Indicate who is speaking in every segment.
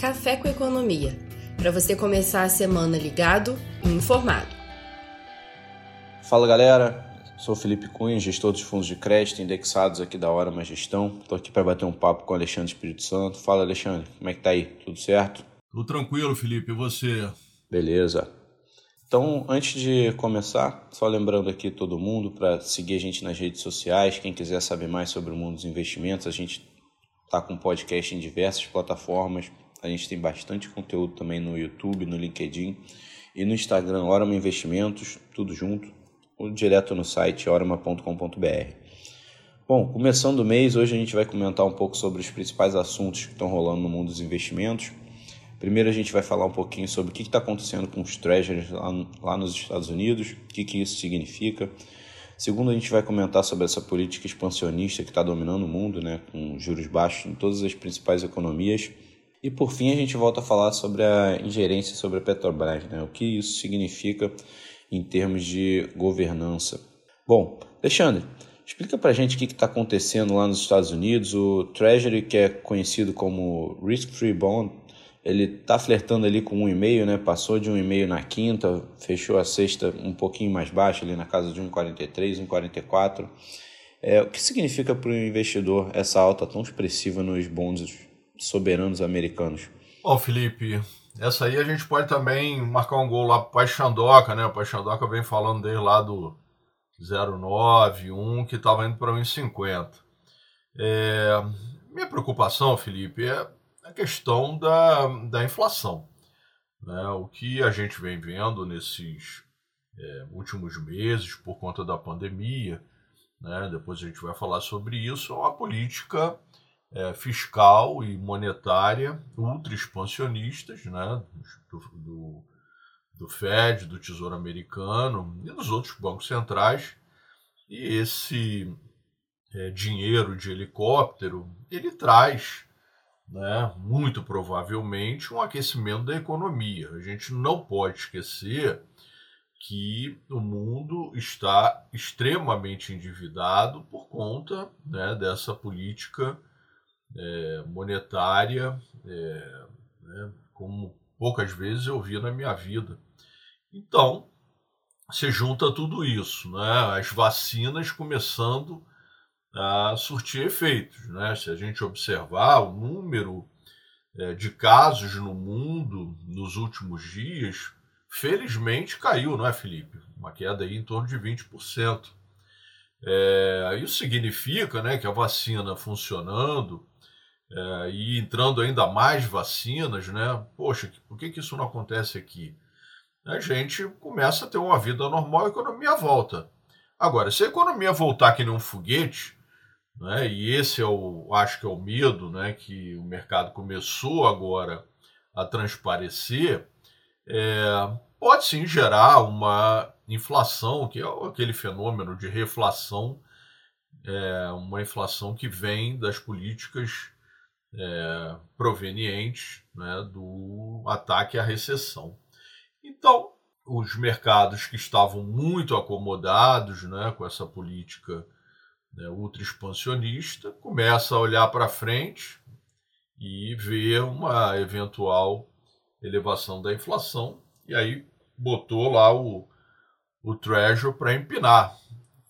Speaker 1: Café com Economia, para você começar a semana ligado e informado.
Speaker 2: Fala galera, sou Felipe Cunha, gestor dos fundos de crédito indexados aqui da Hora Uma Gestão. Estou aqui para bater um papo com o Alexandre Espírito Santo. Fala Alexandre, como é que tá aí? Tudo certo?
Speaker 3: Tudo tranquilo, Felipe, e você?
Speaker 2: Beleza. Então, antes de começar, só lembrando aqui todo mundo para seguir a gente nas redes sociais. Quem quiser saber mais sobre o mundo dos investimentos, a gente está com podcast em diversas plataformas. A gente tem bastante conteúdo também no YouTube, no LinkedIn e no Instagram, Orama Investimentos, tudo junto, ou direto no site orama.com.br. Bom, começando o mês, hoje a gente vai comentar um pouco sobre os principais assuntos que estão rolando no mundo dos investimentos. Primeiro a gente vai falar um pouquinho sobre o que está acontecendo com os treasuries lá, lá nos Estados Unidos, o que, que isso significa. Segundo, a gente vai comentar sobre essa política expansionista que está dominando o mundo, né, com juros baixos em todas as principais economias. E por fim a gente volta a falar sobre a ingerência sobre a Petrobras, né? o que isso significa em termos de governança. Bom, Alexandre, explica para a gente o que está acontecendo lá nos Estados Unidos. O Treasury, que é conhecido como Risk Free Bond, ele está flertando ali com um e-mail, né? Passou de um e-mail na quinta, fechou a sexta um pouquinho mais baixa, ali na casa de 1,43, 1,44. É, o que significa para o investidor essa alta tão expressiva nos bonds soberanos americanos.
Speaker 3: Bom, Felipe, essa aí a gente pode também marcar um gol lá para o Paixandoca, né? O Paixandoca vem falando dele lá do 0,91, que estava indo para 1,50. É, minha preocupação, Felipe, é a questão da, da inflação. Né? O que a gente vem vendo nesses é, últimos meses por conta da pandemia, né? depois a gente vai falar sobre isso, é uma política é, fiscal e monetária ultra expansionistas, né, do, do, do, Fed, do Tesouro Americano e dos outros bancos centrais. E esse é, dinheiro de helicóptero ele traz, né, muito provavelmente, um aquecimento da economia. A gente não pode esquecer que o mundo está extremamente endividado por conta né, dessa política é, monetária, é, né, como poucas vezes eu vi na minha vida. Então, se junta tudo isso, né, as vacinas começando a surtir efeitos. Né? Se a gente observar o número é, de casos no mundo nos últimos dias, felizmente caiu, não é, Felipe? Uma queda aí em torno de 20%. É, isso significa né, que a vacina funcionando, é, e entrando ainda mais vacinas, né? Poxa, por que, que isso não acontece aqui? A gente começa a ter uma vida normal, a economia volta. Agora, se a economia voltar que nem um foguete, né, e esse é o, acho que é o medo, né, que o mercado começou agora a transparecer, é, pode sim gerar uma inflação, que é aquele fenômeno de reflação, é, uma inflação que vem das políticas é, provenientes né, do ataque à recessão. Então, os mercados que estavam muito acomodados né, com essa política né, ultra expansionista começam a olhar para frente e ver uma eventual elevação da inflação e aí botou lá o, o Treasury para empinar.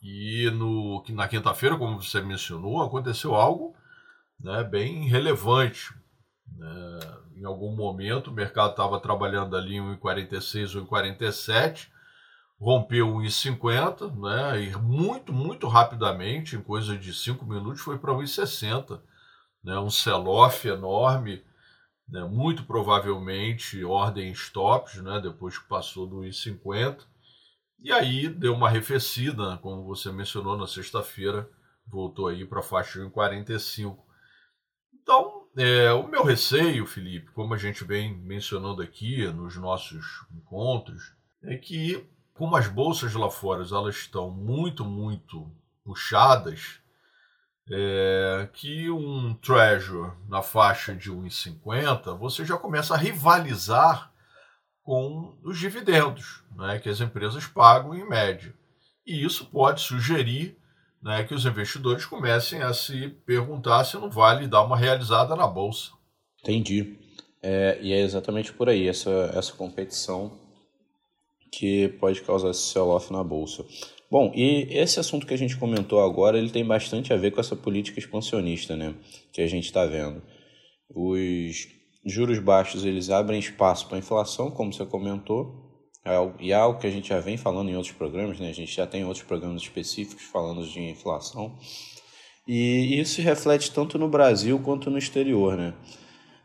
Speaker 3: E no, na quinta-feira, como você mencionou, aconteceu algo né, bem relevante. Né? Em algum momento o mercado estava trabalhando ali em 1,46, 1,47, rompeu 1,50, né, e muito, muito rapidamente, em coisa de 5 minutos, foi para 1,60. Né, um sell-off enorme, né, muito provavelmente ordem stops, né, depois que passou do 1,50. E aí deu uma arrefecida, como você mencionou na sexta-feira, voltou aí para a faixa de 1,45. Então, é, o meu receio, Felipe, como a gente vem mencionando aqui nos nossos encontros, é que, como as bolsas lá fora elas estão muito, muito puxadas, é, que um Treasure na faixa de 1,50 você já começa a rivalizar com os dividendos né, que as empresas pagam em média. E isso pode sugerir né, que os investidores comecem a se perguntar se não vale dar uma realizada na bolsa.
Speaker 2: Entendi. É, e é exatamente por aí, essa, essa competição que pode causar esse sell-off na bolsa. Bom, e esse assunto que a gente comentou agora, ele tem bastante a ver com essa política expansionista, né, que a gente está vendo. Os juros baixos, eles abrem espaço para inflação, como você comentou, é e é algo que a gente já vem falando em outros programas, né, a gente já tem outros programas específicos falando de inflação, e isso se reflete tanto no Brasil quanto no exterior, né.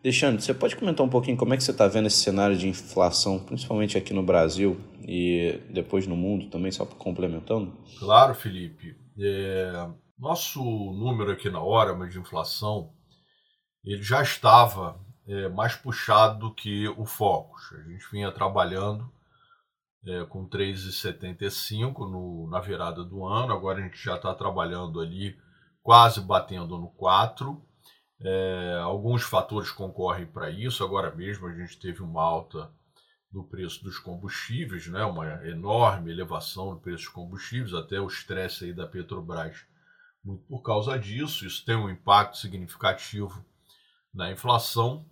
Speaker 2: Alexandre, você pode comentar um pouquinho como é que você está vendo esse cenário de inflação, principalmente aqui no Brasil e depois no mundo também, só complementando?
Speaker 3: Claro, Felipe. É, nosso número aqui na hora de inflação, ele já estava é, mais puxado do que o Focus. A gente vinha trabalhando é, com 3,75 na virada do ano, agora a gente já está trabalhando ali quase batendo no 4 é, alguns fatores concorrem para isso. Agora mesmo a gente teve uma alta no preço dos combustíveis, né? uma enorme elevação no preço dos combustíveis, até o estresse aí da Petrobras, muito por causa disso. Isso tem um impacto significativo na inflação.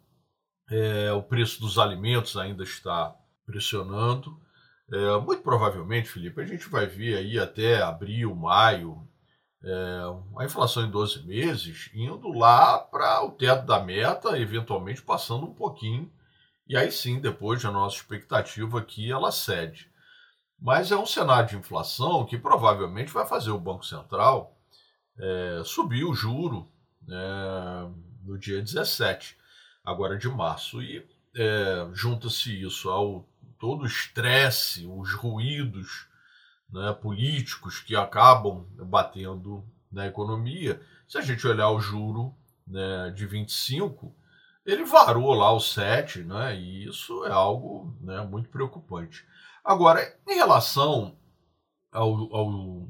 Speaker 3: É, o preço dos alimentos ainda está pressionando. É, muito provavelmente, Felipe, a gente vai ver aí até abril, maio, é, a inflação em 12 meses indo lá para o teto da meta, eventualmente passando um pouquinho, e aí sim, depois a nossa expectativa aqui ela cede. Mas é um cenário de inflação que provavelmente vai fazer o Banco Central é, subir o juro é, no dia 17, agora de março. E é, junta-se isso ao todo o estresse, os ruídos né, políticos que acabam batendo na economia. Se a gente olhar o juro né, de 25, ele varou lá o 7, né, e isso é algo né, muito preocupante. Agora, em relação ao, ao,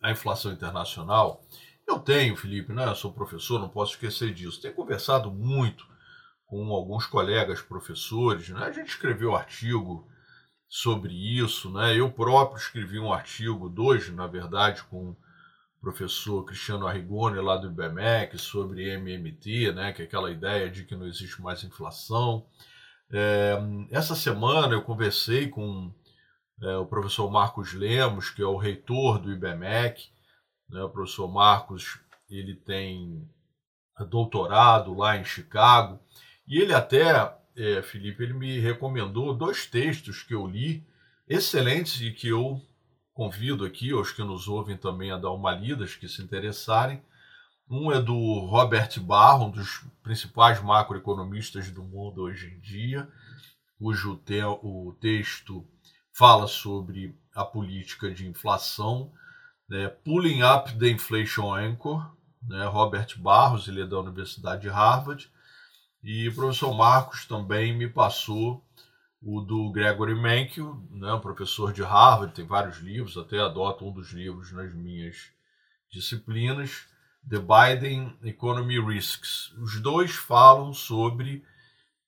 Speaker 3: à inflação internacional, eu tenho, Felipe, né, eu sou professor, não posso esquecer disso, tenho conversado muito com alguns colegas professores, né, a gente escreveu artigo sobre isso. Né? Eu próprio escrevi um artigo, dois, na verdade, com o professor Cristiano Arrigoni, lá do IBMEC, sobre MMT, né? que é aquela ideia de que não existe mais inflação. É, essa semana eu conversei com é, o professor Marcos Lemos, que é o reitor do IBMEC. Né? O professor Marcos ele tem doutorado lá em Chicago, e ele até é, Felipe, ele me recomendou dois textos que eu li, excelentes e que eu convido aqui aos que nos ouvem também a dar uma lida, que se interessarem. Um é do Robert Barro, um dos principais macroeconomistas do mundo hoje em dia, cujo te o texto fala sobre a política de inflação, né, Pulling Up the Inflation Anchor, né, Robert Barros, ele é da Universidade de Harvard, e o professor Marcos também me passou o do Gregory Mankiw, né, professor de Harvard, tem vários livros, até adoto um dos livros nas minhas disciplinas, The Biden Economy Risks. Os dois falam sobre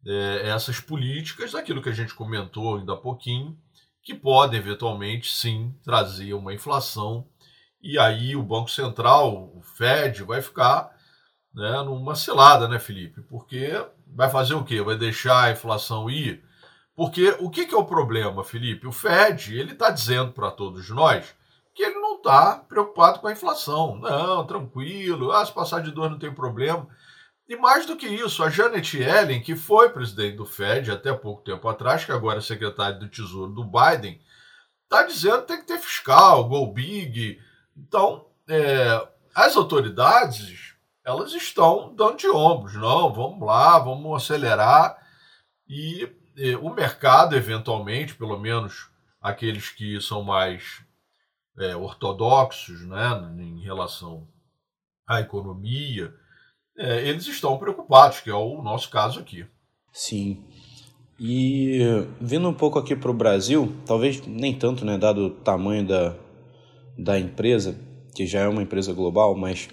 Speaker 3: é, essas políticas, aquilo que a gente comentou ainda há pouquinho, que podem eventualmente sim trazer uma inflação, e aí o Banco Central, o Fed, vai ficar né, numa cilada, né, Felipe? Porque vai fazer o quê? Vai deixar a inflação ir? Porque o que, que é o problema, Felipe? O Fed ele está dizendo para todos nós que ele não está preocupado com a inflação. Não, tranquilo, ah, se passar de dor não tem problema. E mais do que isso, a Janet Yellen, que foi presidente do Fed até pouco tempo atrás, que agora é secretária do Tesouro do Biden, está dizendo que tem que ter fiscal, go big. Então, é, as autoridades elas estão dando de ombros. Não, vamos lá, vamos acelerar. E, o mercado, eventualmente, pelo menos aqueles que são mais é, ortodoxos né, em relação à economia, é, eles estão preocupados, que é o nosso caso aqui.
Speaker 2: Sim. E vindo um pouco aqui para o Brasil, talvez nem tanto, né, dado o tamanho da, da empresa, que já é uma empresa global, mas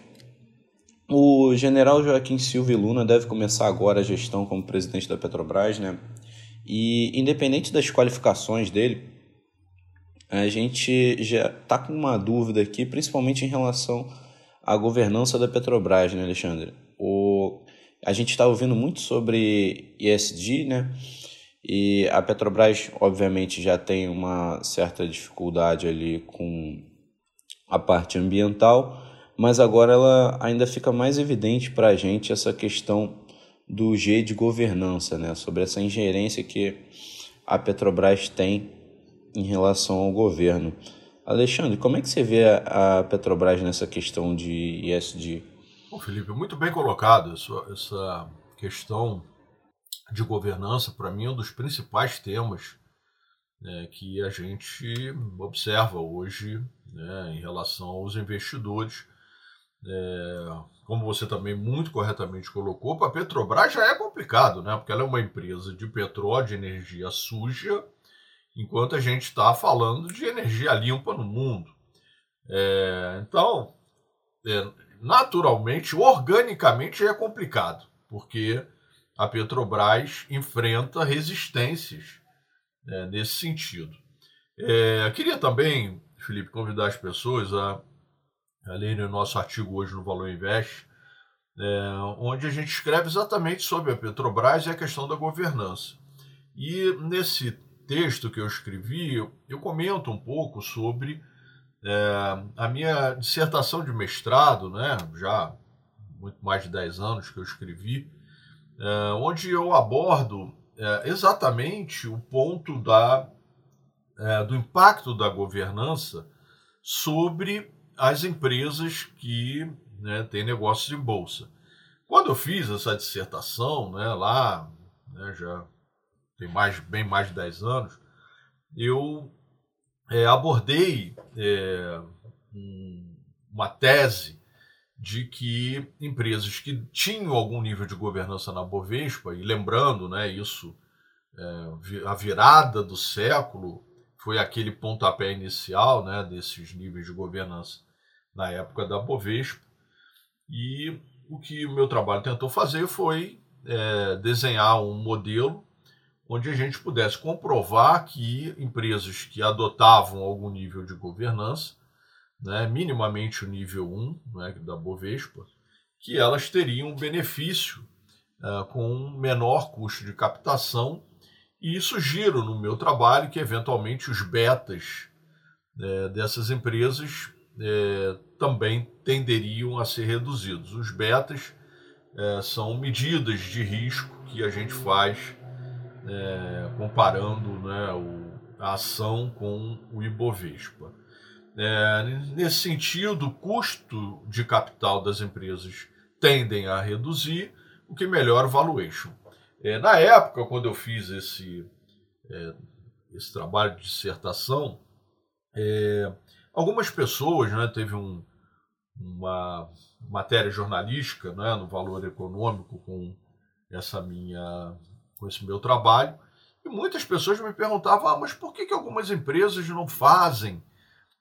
Speaker 2: o general Joaquim Silva Luna deve começar agora a gestão como presidente da Petrobras, né? E independente das qualificações dele, a gente já está com uma dúvida aqui, principalmente em relação à governança da Petrobras, né, Alexandre? O... A gente está ouvindo muito sobre ESG, né? E a Petrobras, obviamente, já tem uma certa dificuldade ali com a parte ambiental, mas agora ela ainda fica mais evidente para a gente essa questão do G de governança, né? Sobre essa ingerência que a Petrobras tem em relação ao governo. Alexandre, como é que você vê a Petrobras nessa questão de ESG?
Speaker 3: Bom, Felipe, muito bem colocado essa, essa questão de governança. Para mim, é um dos principais temas né, que a gente observa hoje né, em relação aos investidores. É, como você também muito corretamente colocou, para a Petrobras já é complicado, né? Porque ela é uma empresa de petróleo, de energia suja, enquanto a gente está falando de energia limpa no mundo. É, então, é, naturalmente, organicamente é complicado, porque a Petrobras enfrenta resistências né, nesse sentido. É, queria também, Felipe, convidar as pessoas a, a lerem o nosso artigo hoje no Valor Invest, é, onde a gente escreve exatamente sobre a Petrobras e a questão da governança. E nesse texto que eu escrevi, eu comento um pouco sobre é, a minha dissertação de mestrado, né, já muito mais de 10 anos que eu escrevi, é, onde eu abordo é, exatamente o ponto da, é, do impacto da governança sobre as empresas que né, têm negócios em bolsa. Quando eu fiz essa dissertação, né, lá, né, já tem mais, bem mais de 10 anos, eu é, abordei é, um, uma tese de que empresas que tinham algum nível de governança na Bovespa, e lembrando, né, isso, é, a virada do século foi aquele pontapé inicial né, desses níveis de governança na época da Bovespa, e o que o meu trabalho tentou fazer foi é, desenhar um modelo onde a gente pudesse comprovar que empresas que adotavam algum nível de governança, né, minimamente o nível 1 né, da Bovespa, que elas teriam um benefício uh, com menor custo de captação, e sugiro no meu trabalho que, eventualmente, os betas né, dessas empresas é, também tenderiam a ser reduzidos. Os betas é, são medidas de risco que a gente faz é, comparando né, o, a ação com o Ibovespa. É, nesse sentido, o custo de capital das empresas tendem a reduzir, o que melhora o valuation. É, na época, quando eu fiz esse, é, esse trabalho de dissertação, algumas pessoas, né, teve um, uma matéria jornalística né, no Valor Econômico com essa minha com esse meu trabalho. E muitas pessoas me perguntavam: ah, mas por que, que algumas empresas não fazem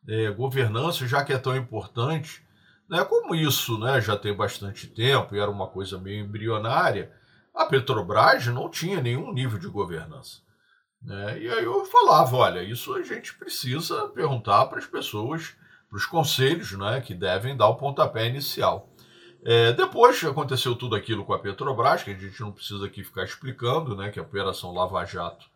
Speaker 3: é, governança, já que é tão importante? Né, como isso né, já tem bastante tempo e era uma coisa meio embrionária, a Petrobras não tinha nenhum nível de governança. Né? E aí eu falava: olha, isso a gente precisa perguntar para as pessoas, para os conselhos né, que devem dar o pontapé inicial. É, depois aconteceu tudo aquilo com a Petrobras, que a gente não precisa aqui ficar explicando, né, que a Operação Lava Jato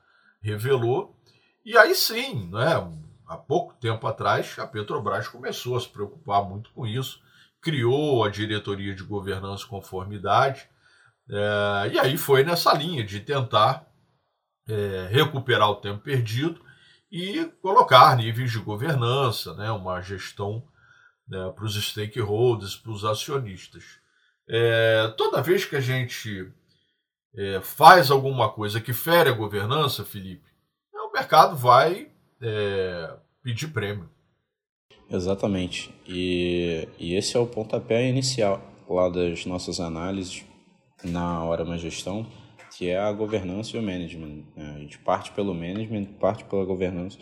Speaker 3: revelou. E aí sim, né, há pouco tempo atrás, a Petrobras começou a se preocupar muito com isso, criou a diretoria de governança e conformidade, é, e aí foi nessa linha de tentar é, recuperar o tempo perdido e colocar níveis de governança, né, uma gestão né, para os stakeholders, para os acionistas. É, toda vez que a gente é, faz alguma coisa que fere a governança, Felipe, é, o mercado vai é, pedir prêmio.
Speaker 2: Exatamente. E, e esse é o pontapé inicial lá das nossas análises na hora da gestão, que é a governança e o management. Né? A gente parte pelo management, parte pela governança,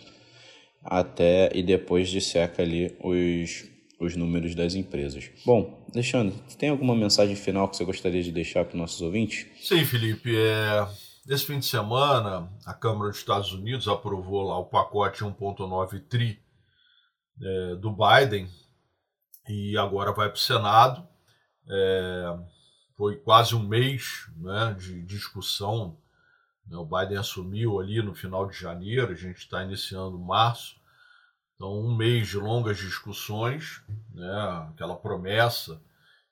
Speaker 2: até e depois disseca ali os os números das empresas. Bom, Alexandre, tem alguma mensagem final que você gostaria de deixar para os nossos ouvintes?
Speaker 3: Sim, Felipe. É... Esse fim de semana, a Câmara dos Estados Unidos aprovou lá o pacote 1.9 tri é, do Biden e agora vai para o Senado. É... foi quase um mês né, de discussão. Né, o Biden assumiu ali no final de janeiro, a gente está iniciando março. Então, um mês de longas discussões, né, aquela promessa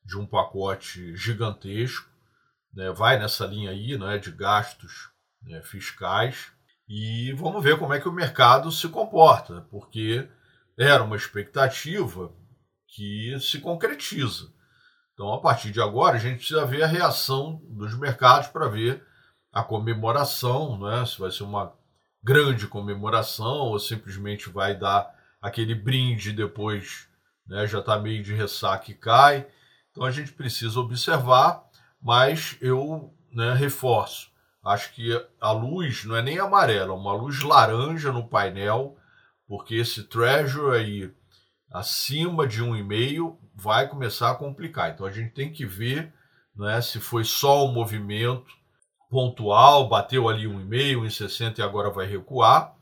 Speaker 3: de um pacote gigantesco, né, vai nessa linha aí né, de gastos né, fiscais. E vamos ver como é que o mercado se comporta, porque era uma expectativa que se concretiza. Então, a partir de agora, a gente precisa ver a reação dos mercados para ver a comemoração, né? se vai ser uma grande comemoração ou simplesmente vai dar aquele brinde depois né? já está meio de ressaca e cai. Então, a gente precisa observar, mas eu né, reforço. Acho que a luz não é nem amarela, é uma luz laranja no painel, porque esse Treasure aí acima de 1,5 vai começar a complicar. Então a gente tem que ver né, se foi só um movimento pontual, bateu ali 1,5, 1,60 e agora vai recuar,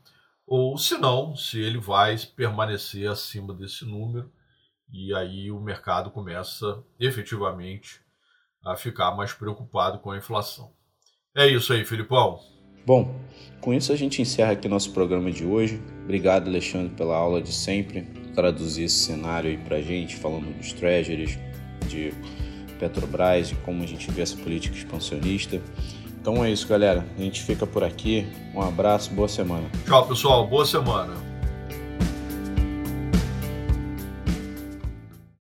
Speaker 3: ou se não, se ele vai permanecer acima desse número e aí o mercado começa efetivamente a ficar mais preocupado com a inflação. É isso aí, Filipão.
Speaker 2: Bom, com isso a gente encerra aqui nosso programa de hoje. Obrigado, Alexandre, pela aula de sempre, traduzir esse cenário aí pra gente, falando dos treasuries, de Petrobras e como a gente vê essa política expansionista. Então é isso, galera. A gente fica por aqui. Um abraço, boa semana.
Speaker 3: Tchau, pessoal. Boa semana.